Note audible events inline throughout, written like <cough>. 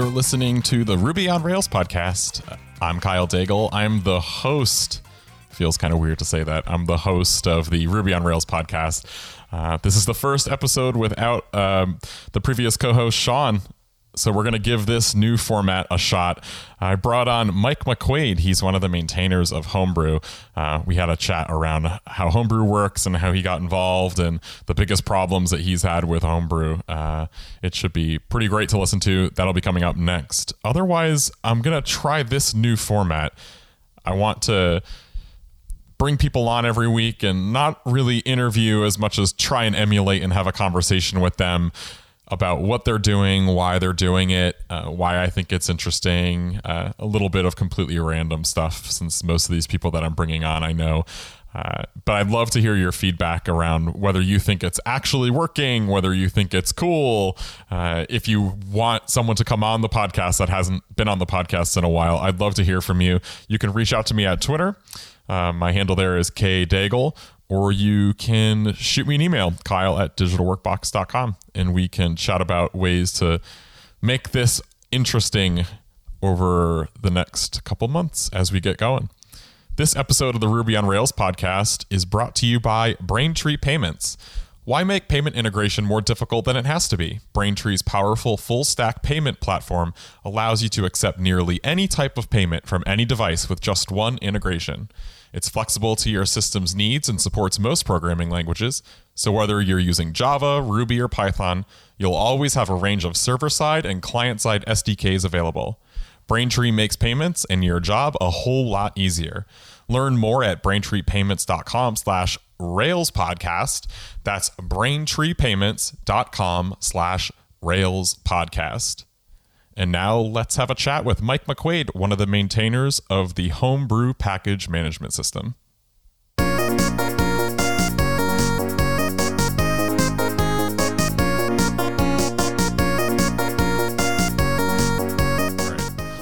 You're listening to the Ruby on Rails podcast. I'm Kyle Daigle. I'm the host. Feels kind of weird to say that. I'm the host of the Ruby on Rails podcast. Uh, this is the first episode without um, the previous co host, Sean. So we're going to give this new format a shot. I brought on Mike McQuaid. He's one of the maintainers of Homebrew. Uh, we had a chat around how Homebrew works and how he got involved and the biggest problems that he's had with Homebrew. Uh, it should be pretty great to listen to. That'll be coming up next. Otherwise, I'm going to try this new format. I want to bring people on every week and not really interview as much as try and emulate and have a conversation with them about what they're doing, why they're doing it, uh, why I think it's interesting, uh, a little bit of completely random stuff since most of these people that I'm bringing on I know. Uh, but I'd love to hear your feedback around whether you think it's actually working, whether you think it's cool. Uh, if you want someone to come on the podcast that hasn't been on the podcast in a while, I'd love to hear from you. You can reach out to me at Twitter. Uh, my handle there is kdaigle, or you can shoot me an email, kyle at digitalworkbox.com, and we can chat about ways to make this interesting over the next couple months as we get going. This episode of the Ruby on Rails podcast is brought to you by Braintree Payments. Why make payment integration more difficult than it has to be? Braintree's powerful full stack payment platform allows you to accept nearly any type of payment from any device with just one integration. It's flexible to your system's needs and supports most programming languages. So, whether you're using Java, Ruby, or Python, you'll always have a range of server side and client side SDKs available. Braintree makes payments and your job a whole lot easier. Learn more at braintreepayments.com slash rails podcast. That's braintreepayments.com slash rails podcast. And now let's have a chat with Mike McQuaid, one of the maintainers of the Homebrew Package Management System.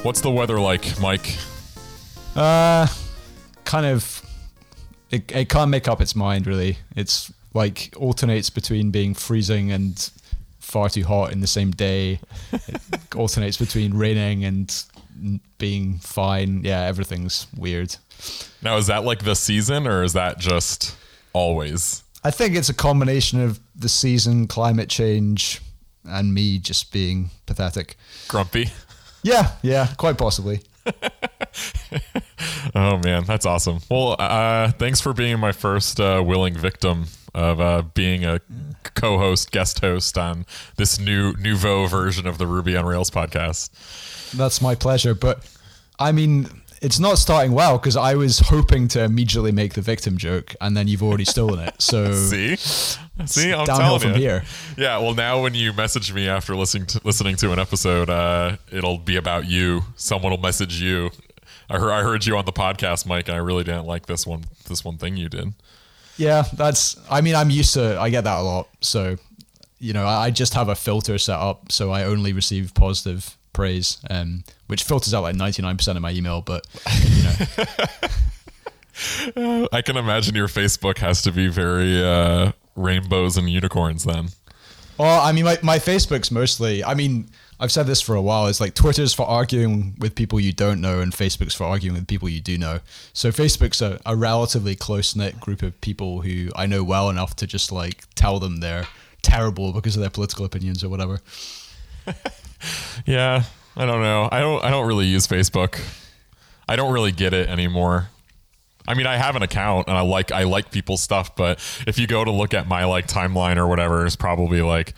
What's the weather like, Mike? Uh, kind of. It, it can't make up its mind, really. It's like alternates between being freezing and far too hot in the same day. It <laughs> alternates between raining and being fine. Yeah, everything's weird. Now, is that like the season or is that just always? I think it's a combination of the season, climate change, and me just being pathetic. Grumpy? Yeah, yeah, quite possibly. <laughs> oh man, that's awesome. Well, uh, thanks for being my first uh, willing victim of uh, being a co-host, guest host on this new nouveau version of the Ruby on Rails podcast. That's my pleasure. But I mean, it's not starting well because I was hoping to immediately make the victim joke, and then you've already stolen it. So <laughs> see, see, I'm downhill telling from you. here. Yeah, well, now when you message me after listening to, listening to an episode, uh, it'll be about you. Someone will message you. I heard, I heard you on the podcast, Mike, and I really didn't like this one this one thing you did. Yeah, that's. I mean, I'm used to. I get that a lot. So, you know, I I just have a filter set up, so I only receive positive praise, um, which filters out like 99% of my email. But you know, <laughs> I can imagine your Facebook has to be very uh, rainbows and unicorns then. well, I mean, my my Facebook's mostly. I mean, I've said this for a while. It's like Twitter's for arguing with people you don't know, and Facebook's for arguing with people you do know. So Facebook's a, a relatively close knit group of people who I know well enough to just like tell them they're terrible because of their political opinions or whatever. <laughs> Yeah, I don't know. I don't. I don't really use Facebook. I don't really get it anymore. I mean, I have an account and I like I like people's stuff, but if you go to look at my like timeline or whatever, it's probably like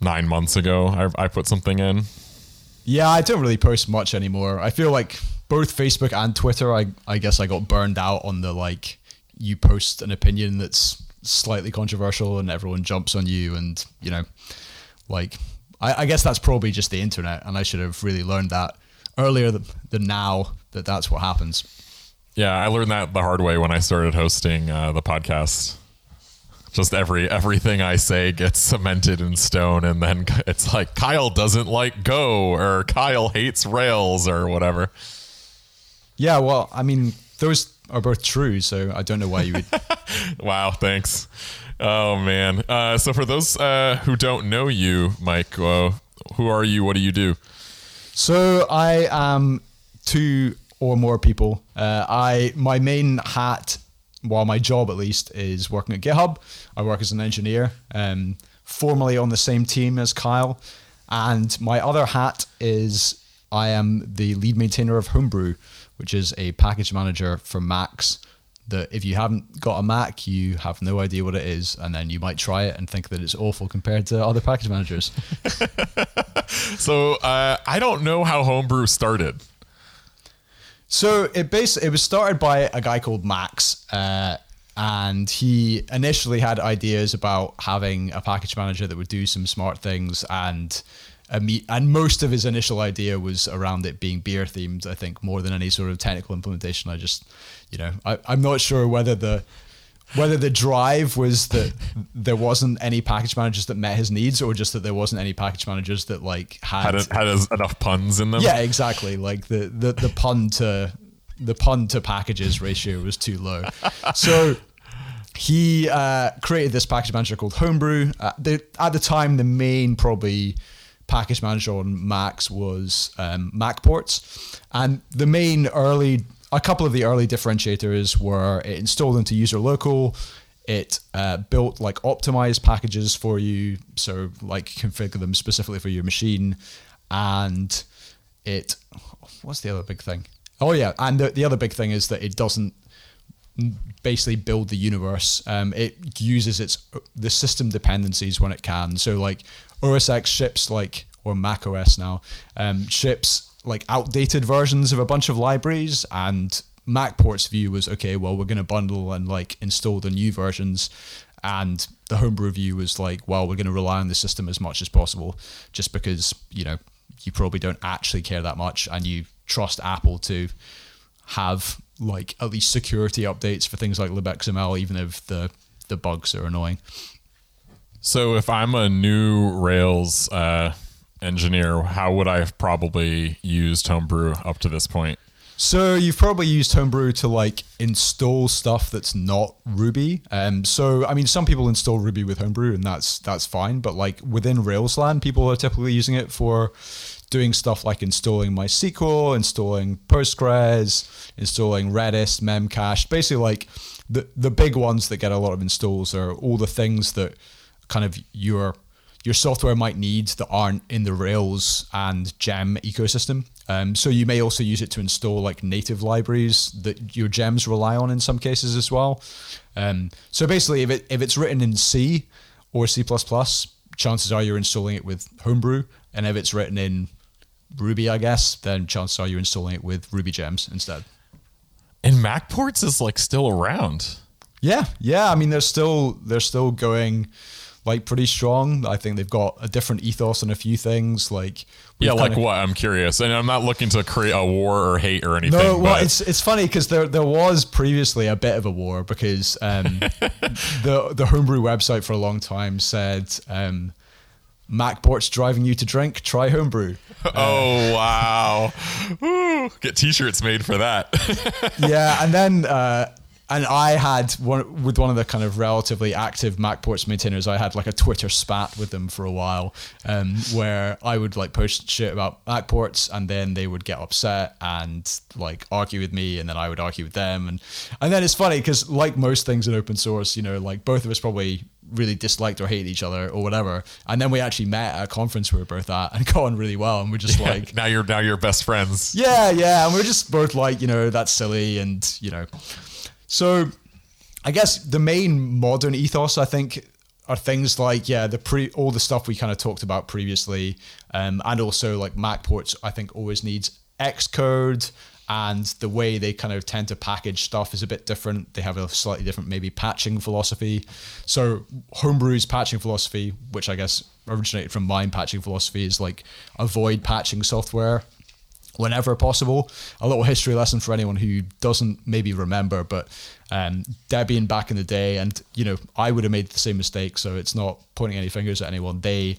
nine months ago I, I put something in. Yeah, I don't really post much anymore. I feel like both Facebook and Twitter, I I guess I got burned out on the like you post an opinion that's slightly controversial and everyone jumps on you and you know like I, I guess that's probably just the internet and I should have really learned that earlier than, than now that that's what happens. Yeah, I learned that the hard way when I started hosting uh, the podcast. Just every everything I say gets cemented in stone, and then <laughs> it's like Kyle doesn't like Go or Kyle hates Rails or whatever. Yeah, well, I mean those are both true, so I don't know why you would <laughs> Wow, thanks. Oh man. Uh, so for those uh, who don't know you, Mike, uh, who are you? What do you do? So I am two or more people. Uh, I my main hat, well, my job at least, is working at GitHub. I work as an engineer, um, formerly on the same team as Kyle, and my other hat is I am the lead maintainer of Homebrew, which is a package manager for Macs. That if you haven't got a Mac, you have no idea what it is, and then you might try it and think that it's awful compared to other package managers. <laughs> So uh, I don't know how Homebrew started. So it basically it was started by a guy called Max, uh, and he initially had ideas about having a package manager that would do some smart things, and a and most of his initial idea was around it being beer themed. I think more than any sort of technical implementation. I just, you know, I, I'm not sure whether the whether the drive was that there wasn't any package managers that met his needs, or just that there wasn't any package managers that like Had, a, had a, enough puns in them. yeah, exactly. Like the the the pun to the pun to packages ratio was too low. So he uh, created this package manager called Homebrew. Uh, the, at the time, the main probably package manager on Macs was um, MacPorts, and the main early, a couple of the early differentiators were it installed into user local. It uh, built like optimized packages for you, so like configure them specifically for your machine, and it. What's the other big thing? Oh yeah, and the, the other big thing is that it doesn't basically build the universe. Um, it uses its the system dependencies when it can. So like OS X ships like or Mac OS now um, ships like outdated versions of a bunch of libraries and MacPort's view was okay. Well, we're going to bundle and like install the new versions, and the homebrew view was like, well, we're going to rely on the system as much as possible, just because you know you probably don't actually care that much, and you trust Apple to have like at least security updates for things like libxml, even if the the bugs are annoying. So if I'm a new Rails uh, engineer, how would I have probably used Homebrew up to this point? So you've probably used Homebrew to like install stuff that's not Ruby. Um, so I mean, some people install Ruby with Homebrew, and that's that's fine. But like within Railsland, people are typically using it for doing stuff like installing MySQL, installing Postgres, installing Redis, Memcached. Basically, like the the big ones that get a lot of installs are all the things that kind of your your software might need that aren't in the Rails and Gem ecosystem. Um, so you may also use it to install like native libraries that your gems rely on in some cases as well. Um, so basically, if it if it's written in C or C++, chances are you're installing it with Homebrew, and if it's written in Ruby, I guess, then chances are you're installing it with Ruby gems instead. And MacPorts is like still around. Yeah, yeah. I mean, they're still they're still going like pretty strong. I think they've got a different ethos on a few things. Like Yeah, like kinda- what? I'm curious, and I'm not looking to create a war or hate or anything. No, well, but it's it's funny because there there was previously a bit of a war because um, <laughs> the the homebrew website for a long time said um, MacPort's driving you to drink. Try homebrew. <laughs> oh wow, Woo. get T-shirts made for that. <laughs> yeah, and then uh, and I had one with one of the kind of relatively active MacPorts maintainers. I had like a Twitter spat with them for a while, um, where I would like post shit about MacPorts, and then they would get upset and like argue with me, and then I would argue with them, and and then it's funny because like most things in open source, you know, like both of us probably really disliked or hated each other or whatever, and then we actually met at a conference we were both at and <laughs> got on really well, and we're just like. now you're now you're best friends. Yeah, yeah, and we're just both like, you know, that's silly, and you know, so I guess the main modern ethos, I think, are things like yeah, the pre all the stuff we kind of talked about previously, um, and also like MacPorts. I think always needs Xcode, and the way they kind of tend to package stuff is a bit different. They have a slightly different maybe patching philosophy. So Homebrew's patching philosophy, which I guess originated from mine patching philosophy, is like avoid patching software whenever possible. A little history lesson for anyone who doesn't maybe remember, but um, Debian back in the day, and you know, I would have made the same mistake, so it's not pointing any fingers at anyone. They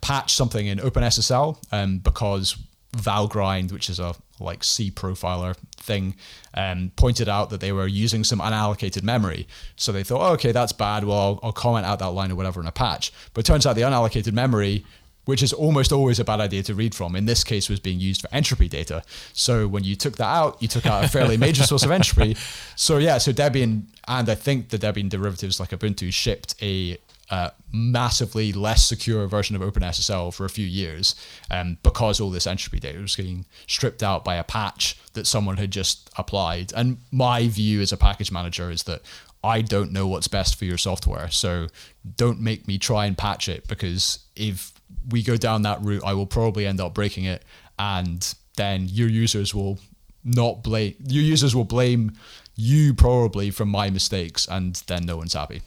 patched something in OpenSSL um, because Valgrind, which is a like C profiler thing, um, pointed out that they were using some unallocated memory. So they thought, oh, okay, that's bad. Well, I'll, I'll comment out that line or whatever in a patch. But it turns out the unallocated memory which is almost always a bad idea to read from. In this case, was being used for entropy data. So when you took that out, you took out a fairly major source of entropy. <laughs> So yeah, so Debian and I think the Debian derivatives like Ubuntu shipped a uh, massively less secure version of OpenSSL for a few years um, because all this entropy data was getting stripped out by a patch that someone had just applied. And my view as a package manager is that I don't know what's best for your software. So don't make me try and patch it because if we go down that route, I will probably end up breaking it, and then your users will not blame your users will blame you probably from my mistakes, and then no one's happy.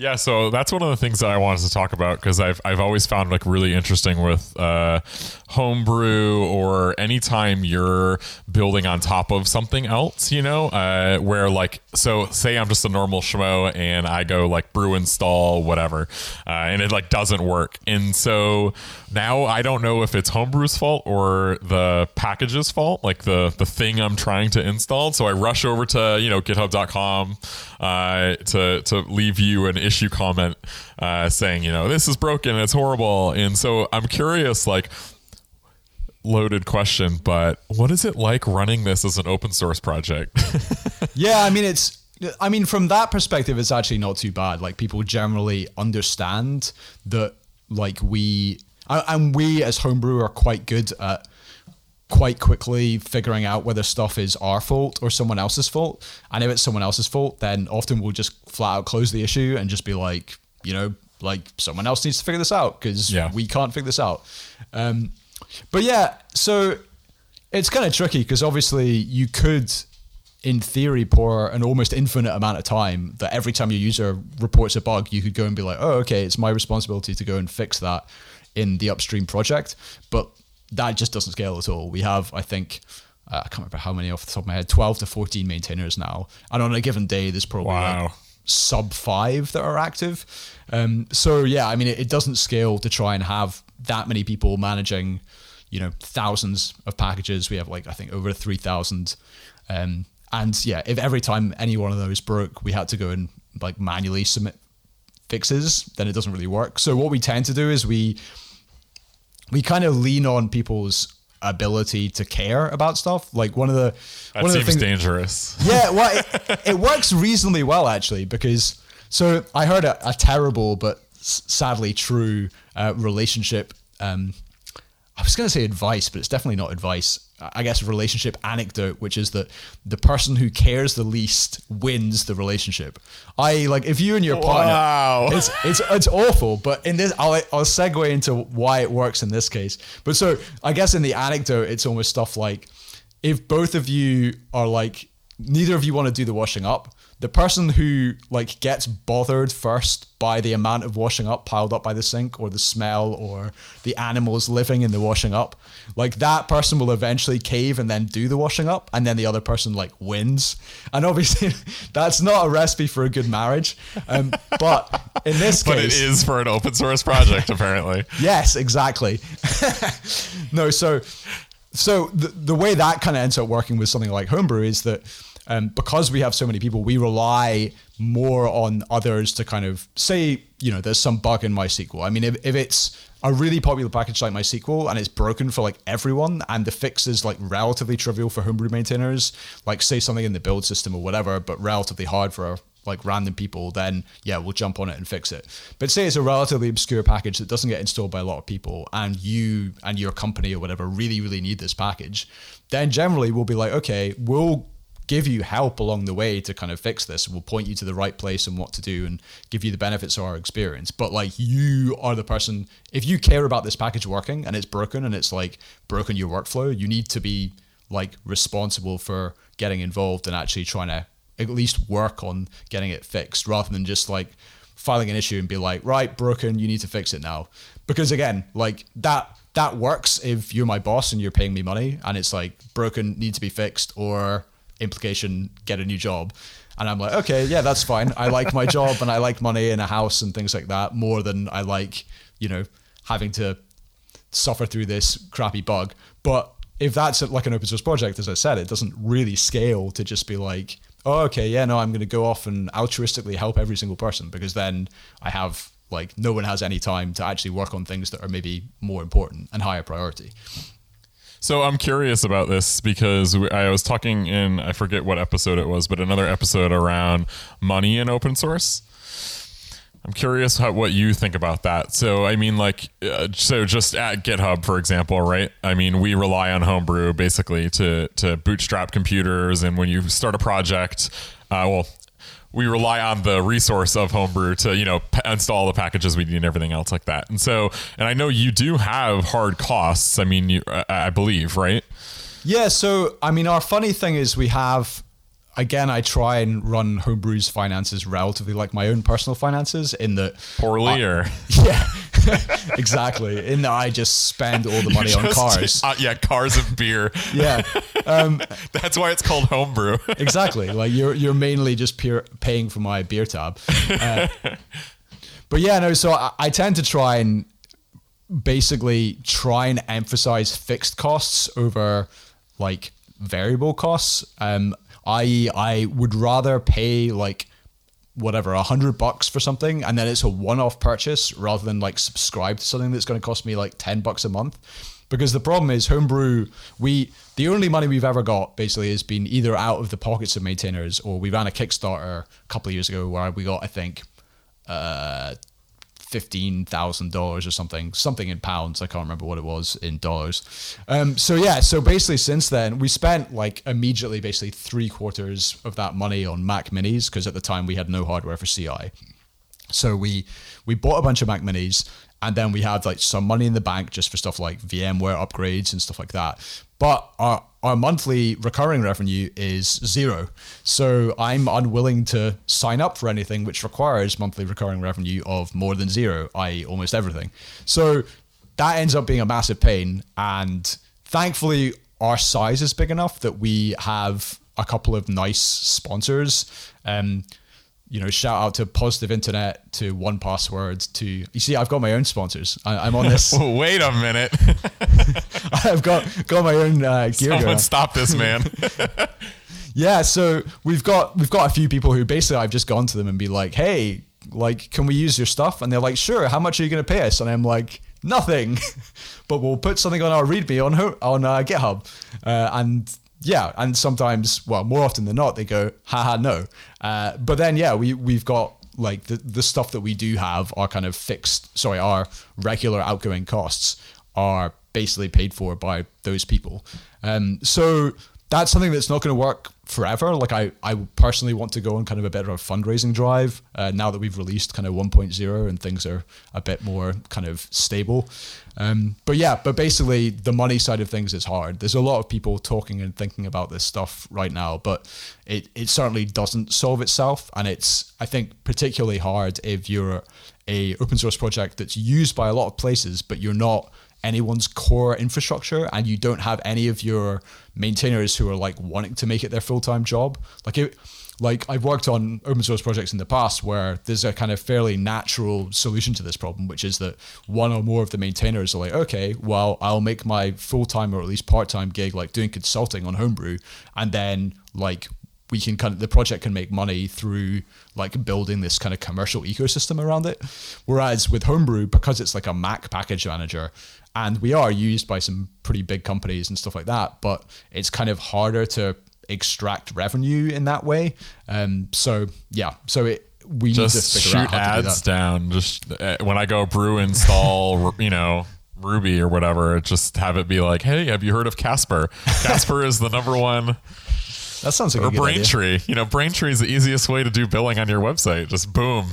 Yeah, so that's one of the things that I wanted to talk about because I've I've always found like really interesting with uh, homebrew or anytime you're building on top of something else, you know, uh, where like so say I'm just a normal schmo and I go like brew install whatever, uh, and it like doesn't work, and so now I don't know if it's homebrew's fault or the package's fault, like the the thing I'm trying to install. So I rush over to you know GitHub.com uh, to to leave you an issue comment uh, saying, you know, this is broken, it's horrible. And so I'm curious, like, loaded question, but what is it like running this as an open source project? <laughs> yeah, I mean, it's, I mean, from that perspective, it's actually not too bad. Like, people generally understand that, like, we, and we as homebrew are quite good at quite quickly figuring out whether stuff is our fault or someone else's fault. And if it's someone else's fault, then often we'll just flat out close the issue and just be like, you know, like someone else needs to figure this out because yeah. we can't figure this out. Um, but yeah, so it's kind of tricky because obviously you could, in theory, pour an almost infinite amount of time that every time your user reports a bug, you could go and be like, oh, okay, it's my responsibility to go and fix that in the upstream project. But that just doesn't scale at all. We have, I think, uh, I can't remember how many off the top of my head, 12 to 14 maintainers now. And on a given day, there's probably wow. like sub five that are active. Um, so yeah, I mean, it, it, doesn't scale to try and have that many people managing, you know, thousands of packages. We have like, I think over 3,000. Um, and yeah, if every time any one of those broke, we had to go and like manually submit fixes, then it doesn't really work. So what we tend to do is we, we kind of lean on people's ability to care about stuff. Like one of the that one seems of the things, dangerous. Yeah, <laughs> well, it, it, works reasonably well actually because so I heard a, a terrible but sadly true uh, relationship um, I was going to say advice, but it's definitely not advice. I guess relationship anecdote, which is that the person who cares the least wins the relationship. I like if you and your partner, wow. it's it's it's awful. But in this, I'll I'll segue into why it works in this case. But so I guess in the anecdote, it's almost stuff like if both of you are like neither of you want to do the washing up, the person who like gets bothered first by the amount of washing up piled up by the sink or the smell or the animals living in the washing up like that person will eventually cave and then do the washing up and then the other person like wins. And obviously <laughs> that's not a recipe for a good marriage um, but in <laughs> this but case it is for an open source project apparently. <laughs> Yes exactly. No so so the, the way that kind of ends up working with something like homebrew is that um, because we have so many people, we rely more on others to kind of say, you know, there's some bug in MySQL. I mean, if, if it's a really popular package like MySQL and it's broken for like everyone and the fix is like relatively trivial for homebrew maintainers, like say something in the build system or whatever, but relatively hard for like random people, then yeah, we'll jump on it and fix it. But say it's a relatively obscure package that doesn't get installed by a lot of people and you and your company or whatever really, really need this package, then generally we'll be like, okay, we'll give you help along the way to kind of fix this. We'll point you to the right place and what to do and give you the benefits of our experience. But like you are the person, if you care about this package working and it's broken and it's like broken your workflow, you need to be like responsible for getting involved and actually trying to at least work on getting it fixed rather than just like filing an issue and be like, right, broken, you need to fix it now. Because again, like that that works if you're my boss and you're paying me money and it's like broken, need to be fixed, or implication get a new job. And i'm like okay yeah that's fine. I like my job and i like money and a house and things like that more than i like you know having to suffer through this crappy bug. But if that's like an open source project as i said it doesn't really scale to just be like oh okay yeah no i'm going to go off and altruistically help every single person because then i have like no one has any time to actually work on things that are maybe more important and higher priority. So I'm curious about this because I was talking in I forget what episode it was, but another episode around money and open source. I'm curious how, what you think about that. So, I mean, like, uh, so just at GitHub, for example, right? I mean, we rely on Homebrew basically to to bootstrap computers, and when you start a project, uh, well, we rely on the resource of homebrew to you know p- install the packages we need and everything else like that. And so and i know you do have hard costs. I mean you i, I believe right? Yeah so i mean our funny thing is we have again, I try and run Homebrew's finances relatively like my own personal finances in that poorly I, or <laughs> yeah, <laughs> exactly. In that I just spend all the money <laughs> on cars. Uh, yeah, cars and beer. yeah, um, that's why it's called homebrew. exactly. Like you're you're mainly just pure paying for my beer tab. Uh, but yeah, no. So I, I tend to try and basically try and emphasize fixed costs over like variable costs. Um, I I would rather pay like whatever a hundred bucks for something and then it's a one-off purchase rather than like subscribe to something that's going to cost me like 10 bucks a month. Because the problem is homebrew we the only money we've ever got basically has been either out of the pockets of maintainers or we ran a kickstarter a couple of years ago where we got i think uh fifteen thousand dollars or something, something in pounds. I can't remember what it was in dollars. Um, so yeah, so basically since then we spent like immediately basically three quarters of that money on Mac Minis because at the time we had no hardware for CI. So we we bought a bunch of Mac Minis and then we had like some money in the bank just for stuff like VMware upgrades and stuff like that. But our our monthly recurring revenue is zero. So I'm unwilling to sign up for anything which requires monthly recurring revenue of more than zero, i.e., almost everything. So that ends up being a massive pain. And thankfully, our size is big enough that we have a couple of nice sponsors. Um, you know, shout out to Positive Internet, to 1Password, to you see, I've got my own sponsors. I, am on this. <laughs> Wait a minute. <laughs> I've got got my own uh, gear. Someone going. stop this man. <laughs> yeah, so we've got we've got a few people who basically I've just gone to them and be like, hey, like, can we use your stuff? And they're like, sure. How much are you going to pay us? And I'm like, nothing, but we'll put something on our README on on uh, GitHub, uh, and yeah, and sometimes, well, more often than not, they go, haha, no. Uh, but then, yeah, we we've got like the the stuff that we do have are kind of fixed. Sorry, our regular outgoing costs are basically paid for by those people. Um, so that's something that's not going to work forever. Like I, I personally want to go on kind of a a fundraising drive uh, now that we've released kind of 1.0 and things are a bit more kind of stable. Um, but yeah, but basically the money side of things is hard. There's a lot of people talking and thinking about this stuff right now, but it, it certainly doesn't solve itself. And it's, I think, particularly hard if you're a open source project that's used by a lot of places, but you're not anyone's core infrastructure and you don't have any of your maintainers who are like wanting to make it their full-time job like it like I've worked on open source projects in the past where there's a kind of fairly natural solution to this problem, which is that one or more of the maintainers are like, okay, well, I'll make my full time or at least part time gig like doing consulting on Homebrew, and then like we can kind of the project can make money through like building this kind of commercial ecosystem around it. Whereas with Homebrew, because it's like a Mac package manager, and we are used by some pretty big companies and stuff like that but it's kind of harder to extract revenue in that way um, so yeah so it we just need to figure shoot to do ads down. Just uh, when I go brew install, <laughs> you know, Ruby or whatever, just have it be like, "Hey, have you heard of Casper? Casper is the number one." that sounds like Or a. Braintree. You know, Braintree is the easiest way to do billing on your website. Just boom.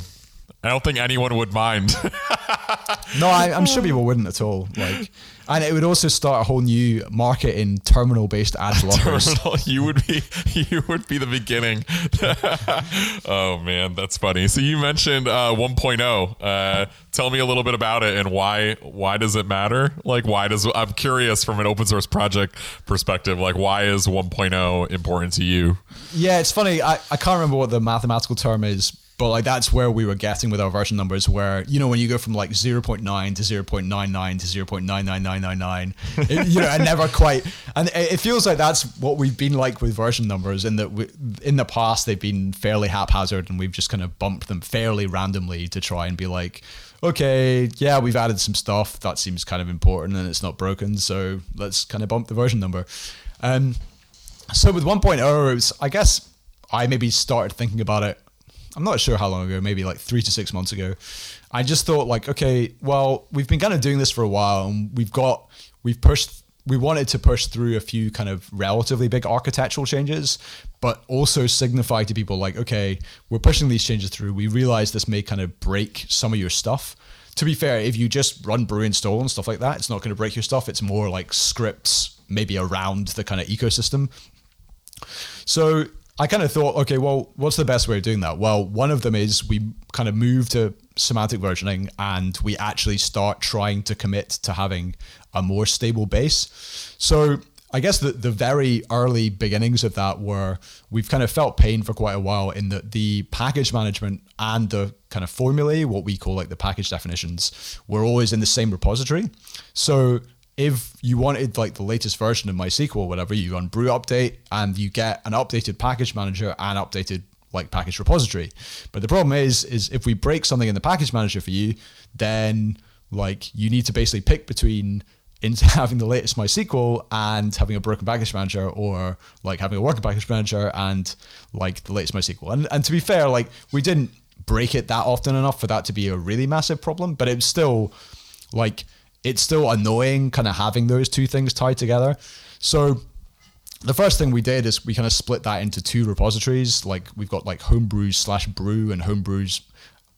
I don't think anyone would mind. <laughs> no I, i'm sure people wouldn't at all like and it would also start a whole new market in <laughs> terminal based ad blockers Terminal, you would be <laughs> you would be the beginning. oh man, that's funny. So you mentioned uh, 1.0. Uh, tell me a little bit about it and why why does it matter? Like why does I'm curious from an open source project perspective. Like why is 1.0 important to you? Yeah, it's funny. I, I can't remember what the mathematical term is, but like that's where we were getting with our version numbers where you know when you go from like 0.9 to 0.99 to 0.99999 you know and never quite and it it feels like that's what we've been like with version numbers in that we, in the past they've been fairly haphazard and we've just kind of bumped them fairly randomly to try and be like okay yeah we've added some stuff. That seems kind of important and it's not broken so let's kind of bump the version number. Um so with 1.0 it was i guess i maybe started thinking about it I'm not sure how long ago, maybe like three to six months ago. I just thought like, okay, well, we've been kind of doing this for a while, and we've got we've pushed we wanted to push through a few kind of relatively big architectural changes, but also signify to people like, okay, we're pushing these changes through. We realize this may kind of break some of your stuff. To be fair, if you just run brew install and stuff like that, it's not going to break your stuff. It's more like scripts maybe around the kind of ecosystem. So I kind of thought, okay, well, what's the best way of doing that? Well, one of them is we kind of move to semantic versioning and we actually start trying to commit to having a more stable base. So I guess the, the very early beginnings of that were we've kind of felt pain for quite a while in that the package management and the kind of formulae, what we call like the package definitions, were always in the same repository. So if you wanted like the latest version of MySQL, whatever, you run brew update and you get an updated package manager and updated like package repository. But the problem is, is if we break something in the package manager for you, then like you need to basically pick between into <laughs> having the latest MySQL and having a broken package manager or like having a working package manager and like the latest MySQL. And and to be fair, like we didn't break it that often enough for that to be a really massive problem, but it's still like it's still annoying kind of having those two things tied together. So the first thing we did is we kind of split that into two repositories. Like we've got like homebrews slash brew and homebrews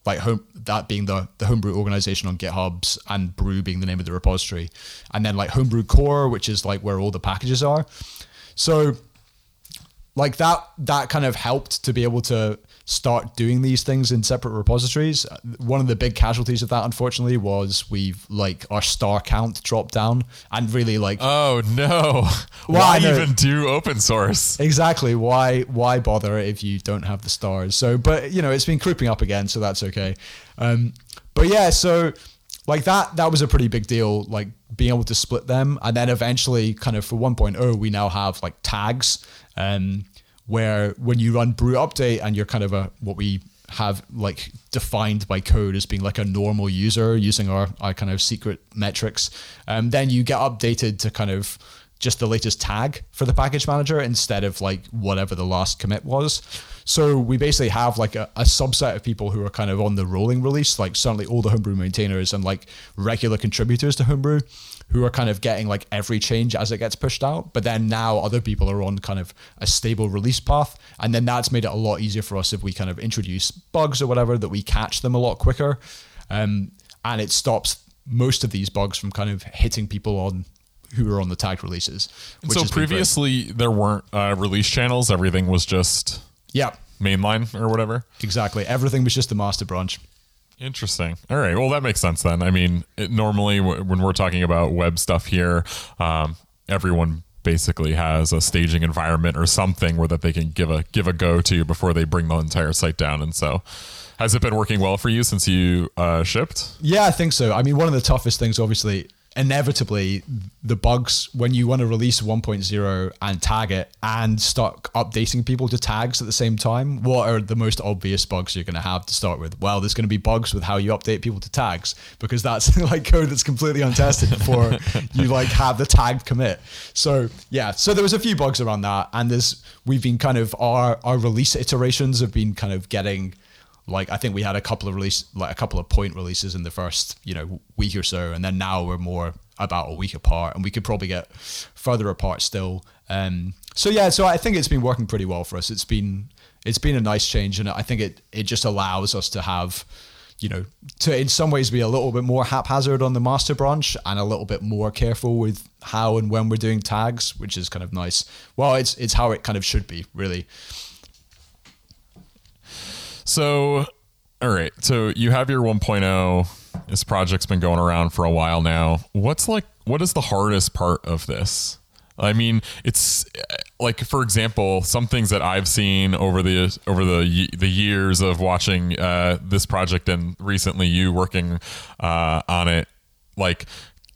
like home that being the the homebrew organization on GitHub's and brew being the name of the repository. And then like homebrew core, which is like where all the packages are. So like that that kind of helped to be able to start doing these things in separate repositories. One of the big casualties of that, unfortunately, was we've like our star count dropped down and really like. Oh no! <laughs> Why even do open source? Exactly. Why why bother if you don't have the stars? So, but you know, it's been creeping up again, so that's okay. Um, but yeah, so like that that was a pretty big deal. Like being able to split them, and then eventually, kind of for 1.0, we now have like tags. Um, where when you run brew update and you're kind of a what we have like defined by code as being like a normal user using our, our kind of secret metrics, um, then you get updated to kind of just the latest tag for the package manager instead of like whatever the last commit was. So we basically have like a, a, subset of people who are kind of on the rolling release, like certainly all the homebrew maintainers and like regular contributors to homebrew who are kind of getting like every change as it gets pushed out. But then now other people are on kind of a stable release path. And then that's made it a lot easier for us if we kind of introduce bugs or whatever that we catch them a lot quicker. Um, and it stops most of these bugs from kind of hitting people on who are on the tagged releases. so previously there weren't uh, release channels. Everything was just yeah mainline or whatever. Exactly. Everything was just the master branch. Interesting. All right. Well, that makes sense then. I mean, it, normally w- when we're talking about web stuff here, um, everyone basically has a staging environment or something where that they can give a give a go to before they bring the entire site down. And so, has it been working well for you since you uh, shipped? Yeah, I think so. I mean, one of the toughest things, obviously, inevitably the bugs when you want to release 1.0 and tag it and start updating people to tags at the same time what are the most obvious bugs you're going to have to start with? Well there's going to be bugs with how you update people to tags because that's <laughs> like code that's completely untested before you like have the tagged commit. So yeah so there was a few bugs around that and there's we've been kind of our our release iterations have been kind of getting like I think we had a couple of release like a couple of point releases in the first you know week or so, and then now we're more about a week apart, and we could probably get further apart still. Um, so yeah, so I think it's been working pretty well for us. It's been it's been a nice change, and I think it it just allows us to have you know to in some ways be a little bit more haphazard on the master branch and a little bit more careful with how and when we're doing tags, which is kind of nice. Well, it's it's how it kind of should be really. So, all right. So you have your 1.0. This project's been going around for a while now. What's like, what is the hardest part of this? I mean, it's, like for example, some things that I've seen over the over the the years of watching uh, this project and recently you working uh, on it, like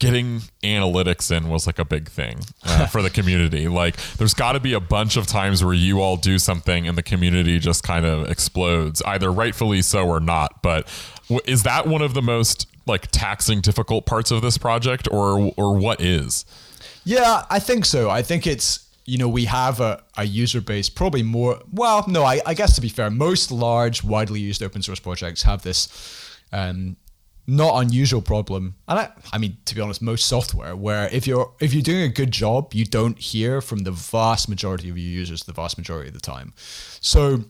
getting analytics in was like a big thing uh, for the <laughs> community. Like, there's got to be a bunch of times where you all do something and the community just kind of explodes, either rightfully so or not. But w- is that one of the most like taxing, difficult parts of this project, or or what is? Yeah, I think so. I think it's you know we have a, a user base probably more well no I, I guess to be fair most large widely used open source projects have this um, not unusual problem and I, I mean to be honest most software where if you're if you're doing a good job you don't hear from the vast majority of your users the vast majority of the time so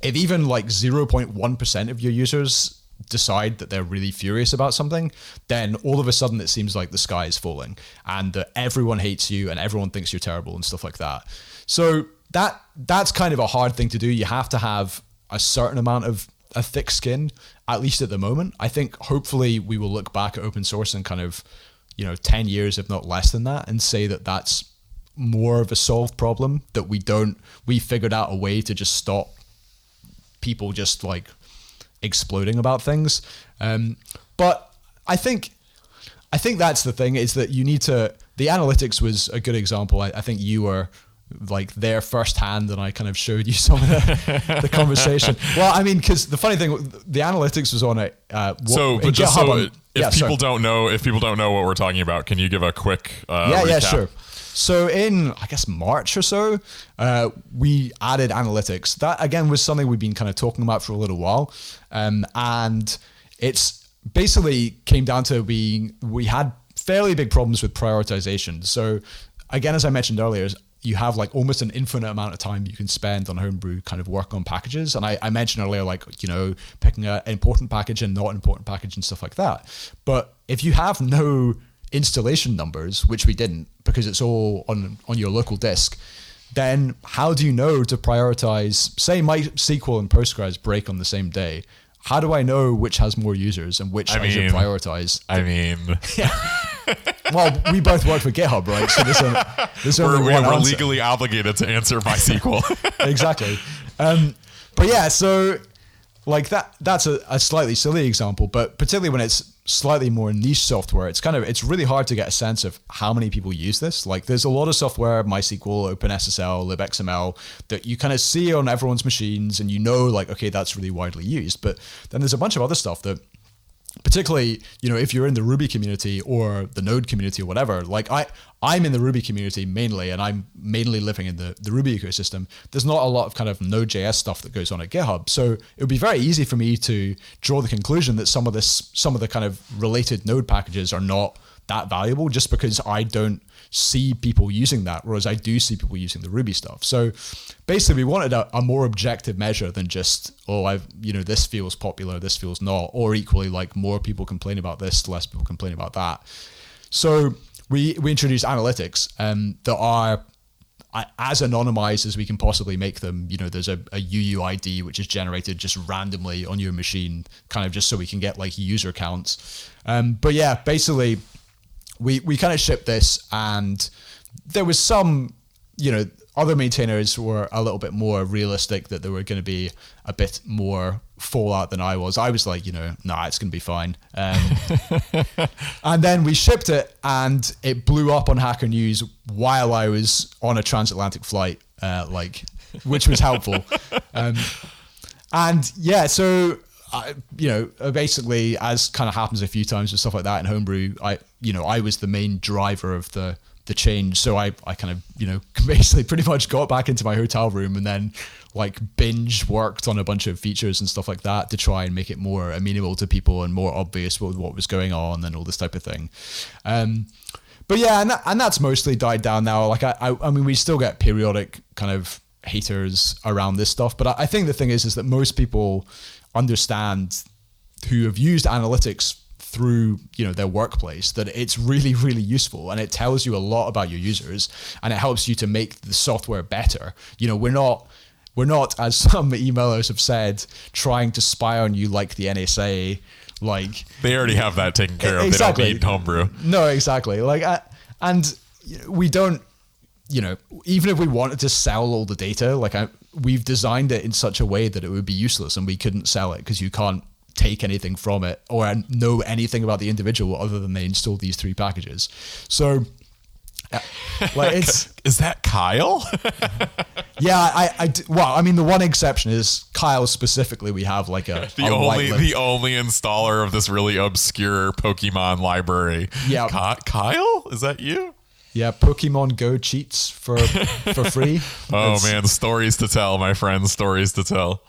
if even like 0.1% of your users decide that they're really furious about something, then all of a sudden it seems like the sky is falling and that everyone hates you and everyone thinks you're terrible and stuff like that. So that that's kind of a hard thing to do. You have to have a certain amount of a thick skin, at least at the moment. I think hopefully we will look back at open source and kind of, you know, 10 years, if not less than that, and say that that's more of a solved problem that we don't, we figured out a way to just stop people just like exploding about things. Um, but I think I think that's the thing is that you need to. The analytics was a good example. I, I think you were like there firsthand, and I kind of showed you <laughs> some of the, the conversation. Well, I mean, because the funny thing, the analytics was on it. Uh, so, but just so on, if yeah, people sorry. don't know, if people don't know what we're talking about, can you give a quick? Uh, yeah, recap? yeah, sure. So in I guess March or so, uh, we added analytics. That again was something we've been kind of talking about for a little while, um, and it's basically came down to being we had fairly big problems with prioritization. So again, as I mentioned earlier, you have like almost an infinite amount of time you can spend on homebrew kind of work on packages. And I, I mentioned earlier, like, you know, picking an important package and not an important package and stuff like that. But if you have no installation numbers, which we didn't because it's all on on your local disk, then how do you know to prioritize? Say MySQL and Postgres break on the same day. How do I know which has more users and which I, I should prioritize? I mean, <laughs> <laughs> well, we both work for GitHub, right? So there's, a, there's only we're, one we're answer. legally obligated to answer MySQL. <laughs> exactly. Um, but yeah, so like that that's a, a slightly silly example but particularly when it's slightly more niche software it's kind of it's really hard to get a sense of how many people use this like there's a lot of software mysql openssl libxml that you kind of see on everyone's machines and you know like okay that's really widely used but then there's a bunch of other stuff that particularly you know if you're in the ruby community or the node community or whatever like i i'm in the ruby community mainly and i'm mainly living in the, the ruby ecosystem. There's not a lot of kind of node.js stuff that goes on at github so it would be very easy for me to draw the conclusion that some of this some of the kind of related node packages are not that valuable just because i don't see people using that, whereas I do see people using the Ruby stuff. So basically, we wanted a, a, more objective measure than just oh, I've you know this feels popular, this feels not, or equally like more people complain about this, less people complain about that. So we we introduced analytics um, that are as anonymized as we can possibly make them. You know, there's a, a UUID which is generated just randomly on your machine, kind of just so we can get like user counts. Um, but yeah, basically we we kind of shipped this, and there was some, you know, other maintainers were a little bit more realistic that there were going to be a bit more fallout than I was. I was like, you know, nah, it's going to be fine. Um, <laughs> and then we shipped it, and it blew up on Hacker News while I was on a transatlantic flight, uh, like, which was helpful. <laughs> Um, and yeah, so I, you know, uh, basically, as kind of happens a few times with stuff like that in homebrew, I, you know, I was the main driver of the the change. So I, I kind of, you know, <laughs> basically pretty much got back into my hotel room and then like binge worked on a bunch of features and stuff like that to try and make it more amenable to people and more obvious what, what was going on and all this type of thing. Um, but yeah, and, that, and that's mostly died down now. Like I, I, I mean, we still get periodic kind of haters around this stuff, but I, I think the thing is, is that most people understand who have used analytics through you know their workplace that it's really really useful and it tells you a lot about your users and it helps you to make the software better. You know we're not we're not as <laughs> some emailers have said trying to spy on you like the NSA like they already have that taken care of. Exactly. they don't need homebrew. No exactly. Like I, and we don't you know, even if we wanted to sell all the data, like I, we've designed it in such a way that it would be useless and we couldn't sell it because you can't take anything from it or know anything about the individual other than they installed these three packages. So, uh, like it's <laughs> is that Kyle? <laughs> yeah, I, I, well, I mean, the one exception is Kyle specifically. We have like a <laughs> the a only the only installer of this really obscure Pokemon library. Yeah, Ky- Kyle, is that you? Yeah, Pokemon Go cheats for for free. <laughs> oh it's, man, stories to tell, my friends. Stories to tell.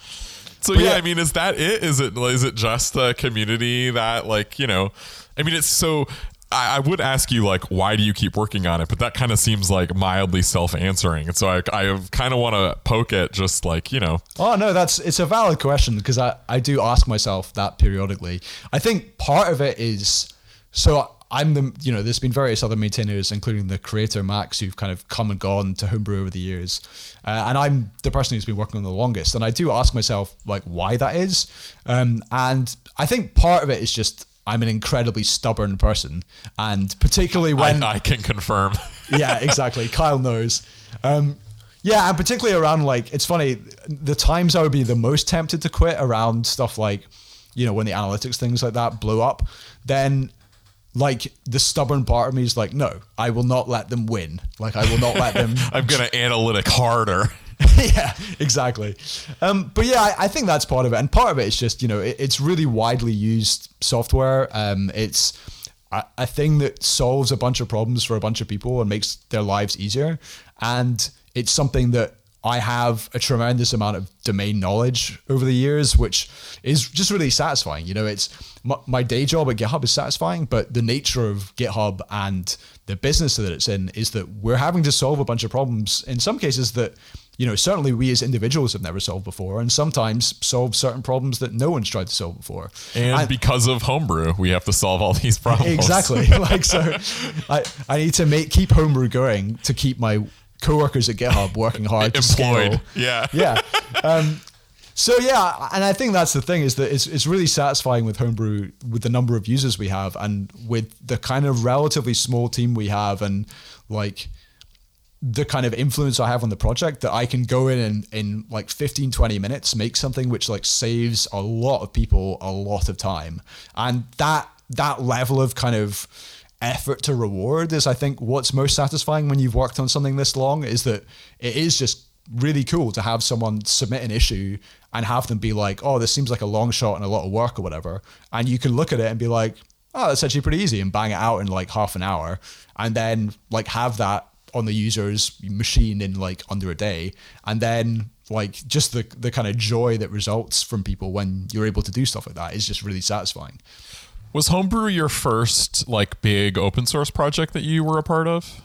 So yeah, yeah, I mean, is that it? Is it is it just a community that like you know? I mean, it's so. I, I would ask you like, why do you keep working on it? But that kind of seems like mildly self-answering, and so I, I kind of want to poke it, just like you know. Oh no, that's it's a valid question because I I do ask myself that periodically. I think part of it is so I'm the you know there's been various other maintainers, including the creator Max, who've kind of come and gone to Homebrew over the years, uh, and I'm the person who's been working on the longest. And I do ask myself like why that is, um, and I think part of it is just I'm an incredibly stubborn person, and particularly when I, I can confirm. <laughs> yeah, exactly. Kyle knows. Um, yeah, and particularly around like it's funny the times I would be the most tempted to quit around stuff like you know when the analytics things like that blew up, then like the stubborn part of me is like, no, I will not let them win. Like I will not let them. <laughs> I'm gonna analytic harder. <laughs> yeah, exactly. Um, but yeah, I, I, think that's part of it, and part of it is just you know it, it's really widely used software. Um, it's a, a thing that solves a bunch of problems for a bunch of people and makes their lives easier, and it's something that I have a tremendous amount of domain knowledge over the years, which is just really satisfying. You know, it's my, my, day job at GitHub is satisfying, but the nature of GitHub and the business that it's in is that we're having to solve a bunch of problems in some cases that, you know, certainly we as individuals have never solved before, and sometimes solve certain problems that no one's tried to solve before. And, and because of Homebrew, we have to solve all these problems. Exactly. <laughs> like so, I, I need to make keep Homebrew going to keep my coworkers at GitHub <laughs> working hard to Employed. scale. Yeah. <laughs> Yeah. <laughs> Um, so yeah, and I think that's the thing is that it's, it's really satisfying with Homebrew with the number of users we have and with the kind of relatively small team we have and like the kind of influence I have on the project that I can go in and in like 15, 20 minutes, make something which like saves a lot of people a lot of time. And that, that level of kind of, effort to reward is I think what's most satisfying when you've worked on something this long is that it is just really cool to have someone submit an issue and have them be like, oh, this seems like a long shot and a lot of work or whatever. And you can look at it and be like, oh, that's actually pretty easy and bang it out in like half an hour. And then like have that on the user's machine in like under a day. And then like just the, the kind of joy that results from people when you're able to do stuff like that is just really satisfying. Was Homebrew your first like big open source project that you were a part of?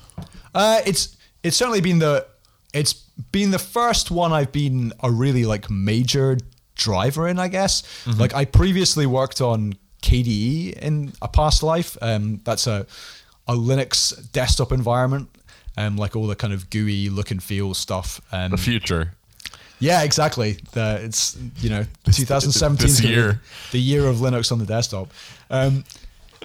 Uh, it's it's certainly been the it's been the first one I've been a really like major driver in, I guess. Mm-hmm. Like I previously worked on KDE in a past life. Um, that's a a Linux desktop environment, um, like all the kind of GUI look and feel stuff. Um, the future. Yeah, exactly. The, it's you know 2017 this year, the year of Linux on the desktop. Um,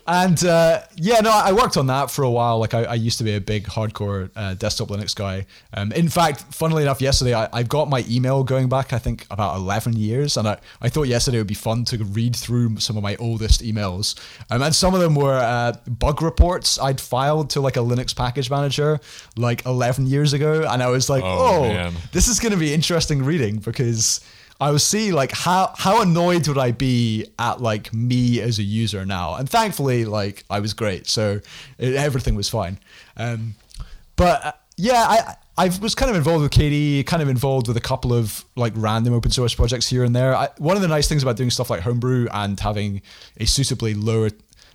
and uh, yeah, no, I worked on that for a while. Like I, I used to be a big hardcore uh, desktop Linux guy. Um, in fact, funnily enough, yesterday I, I got my email going back, I think about 11 years. And I, I thought yesterday would be fun to read through some of my oldest emails. Um, and some of them were uh, bug reports I'd filed to like a Linux package manager like 11 years ago. And I was like, oh, oh this is going to be interesting reading because I was seeing like how how annoyed would I be at like me as a user now, and thankfully like I was great, so it, everything was fine. Um, but uh, yeah, I. I was kind of involved with KDE, kind of involved with a couple of like random open source projects here and there. I, one of the nice things about doing stuff like Homebrew and having a suitably low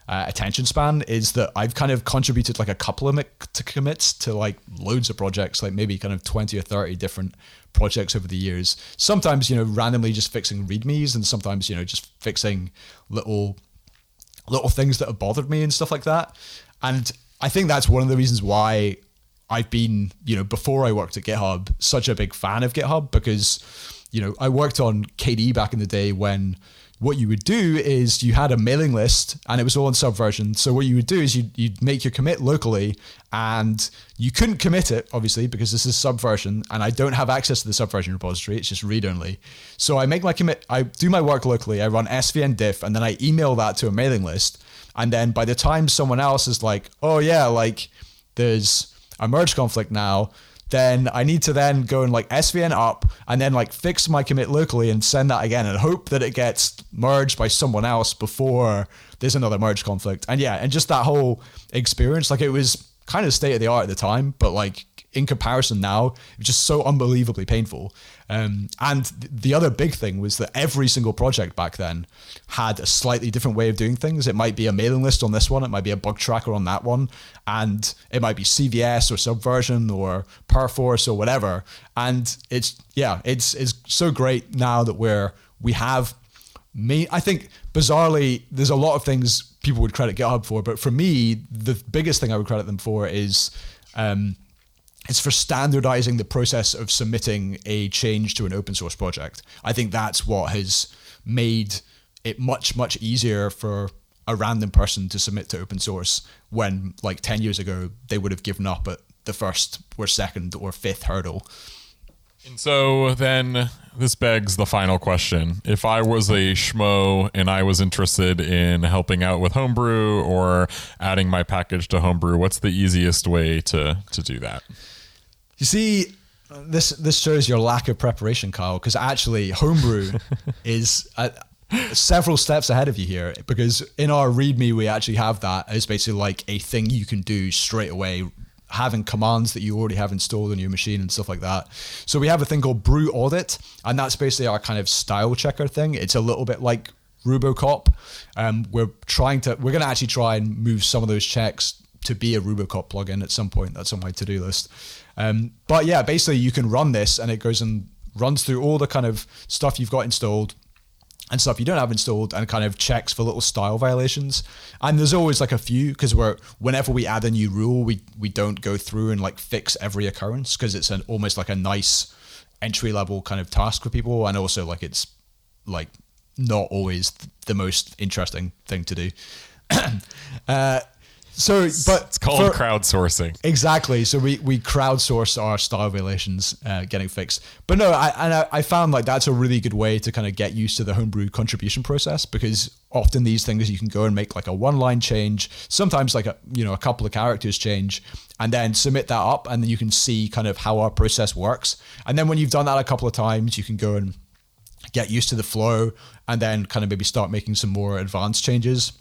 uh, attention span is that I've kind of contributed like a couple of to commits to like loads of projects, like maybe kind of 20 or 30 different projects over the years. Sometimes, you know, randomly just fixing readmes and sometimes, you know, just fixing little little things that have bothered me and stuff like that. And I think that's one of the reasons why I've been, you know, before I worked at GitHub, such a big fan of GitHub because, you know, I worked on KDE back in the day when what you would do is you had a mailing list and it was all in subversion. So what you would do is you you'd make your commit locally and you couldn't commit it obviously because this is subversion and I don't have access to the subversion repository. It's just read only. So I make my commit. I do my work locally. I run svn diff and then I email that to a mailing list. And then by the time someone else is like, oh yeah, like there's a merge conflict now then I need to then go and like SVN up and then like fix my commit locally and send that again and hope that it gets merged by someone else before there's another merge conflict. And yeah, and just that whole experience, like it was kind of state of the art at the time, but like in comparison now, it just so unbelievably painful. Um, and the other big thing was that every single project back then had a slightly different way of doing things. It might be a mailing list on this one, it might be a bug tracker on that one, and it might be CVS or Subversion or Perforce or whatever. And it's yeah, it's it's so great now that we're we have me. I think bizarrely, there's a lot of things people would credit GitHub for, but for me, the biggest thing I would credit them for is. Um, it's for standardizing the process of submitting a change to an open source project. I think that's what has made it much, much easier for a random person to submit to open source when, like 10 years ago, they would have given up at the first or second or fifth hurdle. And so then this begs the final question. If I was a schmo and I was interested in helping out with Homebrew or adding my package to Homebrew, what's the easiest way to, to do that? You see, this this shows your lack of preparation, Kyle. Because actually, homebrew <laughs> is uh, several steps ahead of you here. Because in our README, we actually have that as basically like a thing you can do straight away, having commands that you already have installed on your machine and stuff like that. So we have a thing called Brew Audit, and that's basically our kind of style checker thing. It's a little bit like Rubocop. Um, we're trying to we're going to actually try and move some of those checks to be a Rubocop plugin at some point. That's on my to do list. Um, but yeah, basically you can run this and it goes and runs through all the kind of stuff you've got installed and stuff you don't have installed and kind of checks for little style violations. And there's always like a few because we're whenever we add a new rule, we we don't go through and like fix every occurrence because it's an almost like a nice entry level kind of task for people and also like it's like not always the most interesting thing to do. <clears throat> uh, so, but it's called for, crowdsourcing. Exactly. So we we crowdsource our style relations uh, getting fixed. But no, I and I, I found like that's a really good way to kind of get used to the homebrew contribution process because often these things you can go and make like a one line change, sometimes like a you know a couple of characters change, and then submit that up, and then you can see kind of how our process works. And then when you've done that a couple of times, you can go and get used to the flow, and then kind of maybe start making some more advanced changes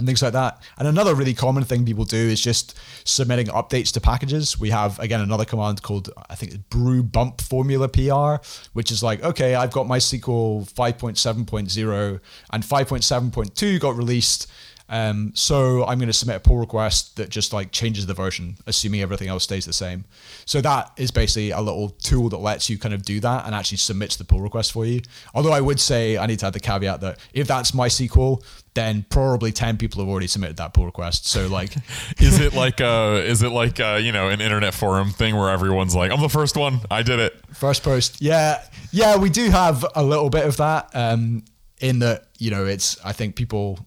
and things like that. And another really common thing people do is just submitting updates to packages. We have again another command called I think brew bump formula PR, which is like, okay, I've got MySQL 5.7.0 and 5.7.2 got released um, so I'm going to submit a pull request that just like changes the version, assuming everything else stays the same. So that is basically a little tool that lets you kind of do that and actually submits the pull request for you. Although I would say I need to add the caveat that if that's MySQL, then probably 10 people have already submitted that pull request. So like, <laughs> is it like a, is it like a, you know, an internet forum thing where everyone's like, I'm the first one. I did it. First post. Yeah. Yeah. We do have a little bit of that. Um, in that, you know, it's, I think people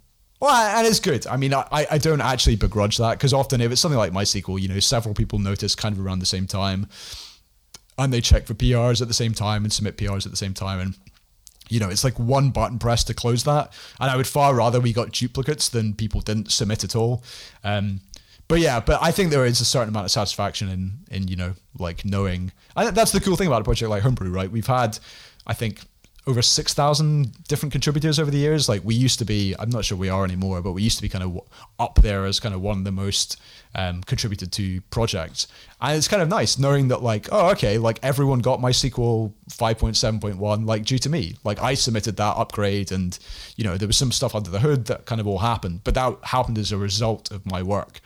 well, and it's good. I mean, I, I don't actually begrudge that because often if it's something like MySQL, you know, several people notice kind of around the same time and they check for PRs at the same time and submit PRs at the same time. And, you know, it's like one button press to close that. And I would far rather we got duplicates than people didn't submit at all. Um, but yeah, but I think there is a certain amount of satisfaction in, in you know, like knowing. And that's the cool thing about a project like Homebrew, right? We've had, I think, over 6,000 different contributors over the years. Like we used to be, I'm not sure we are anymore, but we used to be kind of up there as kind of one of the most um, contributed to projects. And it's kind of nice knowing that like, oh, okay, like everyone got MySQL 5.7.1 like due to me. Like I submitted that upgrade and, you know, there was some stuff under the hood that kind of all happened, but that happened as a result of my work.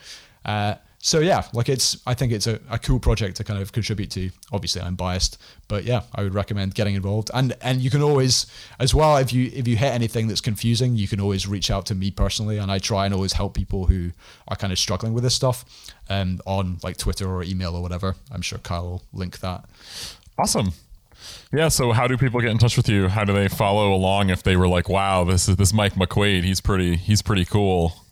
Uh, so yeah, like it's I think it's a, a cool project to kind of contribute to. Obviously, I'm biased, but yeah, I would recommend getting involved. And and you can always as well if you if you hit anything that's confusing, you can always reach out to me personally, and I try and always help people who are kind of struggling with this stuff, um, on like Twitter or email or whatever. I'm sure Kyle will link that. Awesome. Yeah. So, how do people get in touch with you? How do they follow along if they were like, "Wow, this is this Mike McQuaid. He's pretty. He's pretty cool."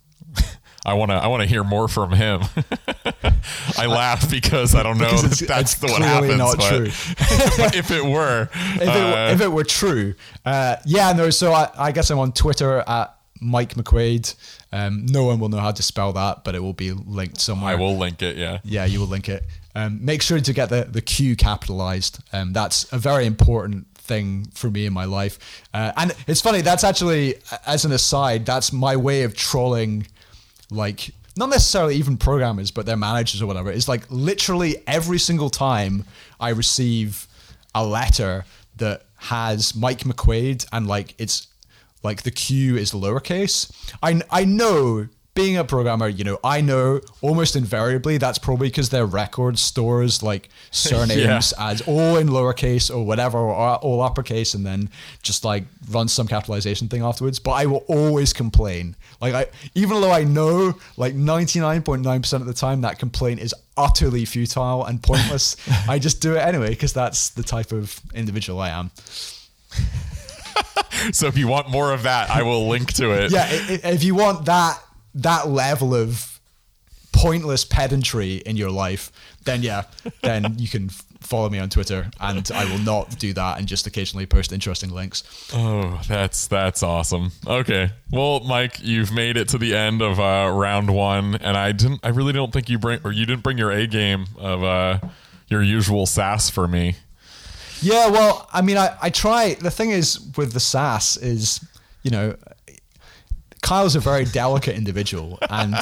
I want to. I want to hear more from him. <laughs> I laugh because I don't know that's the what happens. not but, true. <laughs> but if it were, <laughs> if it, uh, if it were true, uh, yeah, no. So I, I guess I'm on Twitter at Mike McQuaid. Um, no one will know how to spell that, but it will be linked somewhere. I will link it. Yeah. Yeah, you will link it. Um, make sure to get the the Q capitalized. Um, that's a very important thing for me in my life. Uh, and it's funny. That's actually, as an aside, that's my way of trolling, like not necessarily even programmers, but their managers or whatever. It's like literally every single time I receive a letter that has Mike McQuaid and like it's like the Q is lowercase. I I know being a programmer, you know, I know almost invariably that's probably because their record stores like surnames <laughs> as all in lowercase or whatever or uh, all uppercase and then just like runs some capitalization thing afterwards. But I will always complain. Like I even though I know like 99.9% of the time that complaint is utterly futile and pointless, <laughs> I just do it anyway because that's the type of individual I am. <laughs> So if you want more of that, I will link to it. yeah, if you want that that level of pointless pedantry in your life, then yeah, then <laughs> you can follow me on Twitter, and I will not do that and just occasionally post interesting links. Oh, that's that's awesome. Okay, well, Mike, you've made it to the end of uh, round one, and I didn't. I really don't think you bring or you didn't bring your A game of uh, your usual sass for me. Yeah, well, I mean, I, I try. The thing is with the sass is, you know, Kyle's a very delicate individual, and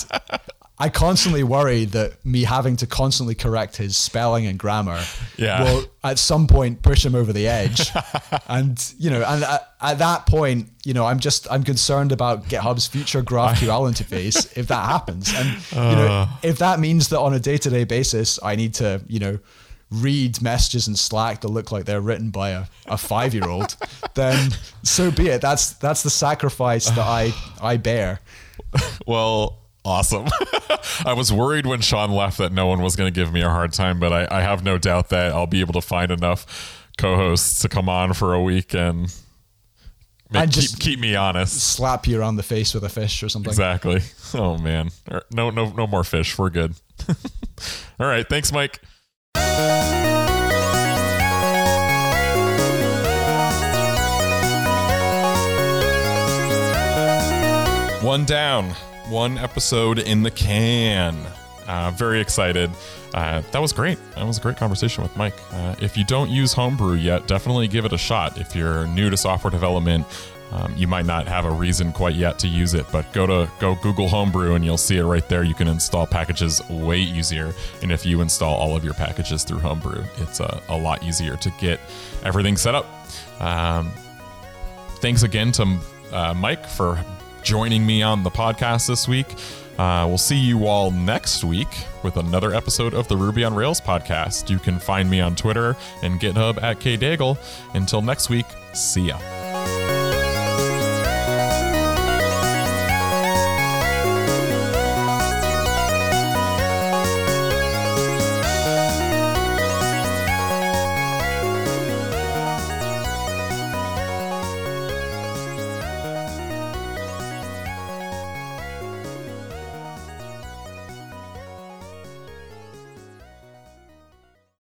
I constantly worry that me having to constantly correct his spelling and grammar Yeah. will at some point push him over the edge. <laughs> and you know, and at, at that point, you know, I'm just I'm concerned about GitHub's future GraphQL <laughs> interface if that happens, and you know, uh. if that means that on a day to day basis, I need to, you know. Read messages in Slack that look like they're written by a, a five year old, <laughs> then so be it. That's that's the sacrifice that I <sighs> I bear. Well, awesome. <laughs> I was worried when Sean left that no one was going to give me a hard time, but I, I have no doubt that I'll be able to find enough co-hosts to come on for a week and, And keep, just- keep me honest. Slap you around the face with a fish or something. Exactly. <laughs> Oh man. Er, No, no, no more fish. We're good. All right. Thanks, Mike. One down, one episode in the can. Uh, very excited. Uh, that was great. That was a great conversation with Mike. Uh, if you don't use Homebrew yet, definitely give it a shot. If you're new to software development, um, you might not have a reason quite yet to use it, but go to go Google Homebrew and you'll see it right there. You can install packages way easier, and if you install all of your packages through Homebrew, it's a, a lot easier to get everything set up. Um, thanks again to uh, Mike for joining me on the podcast this week. Uh, we'll see you all next week with another episode of the Ruby on Rails podcast. You can find me on Twitter and GitHub at KDaigle. Until next week, see ya.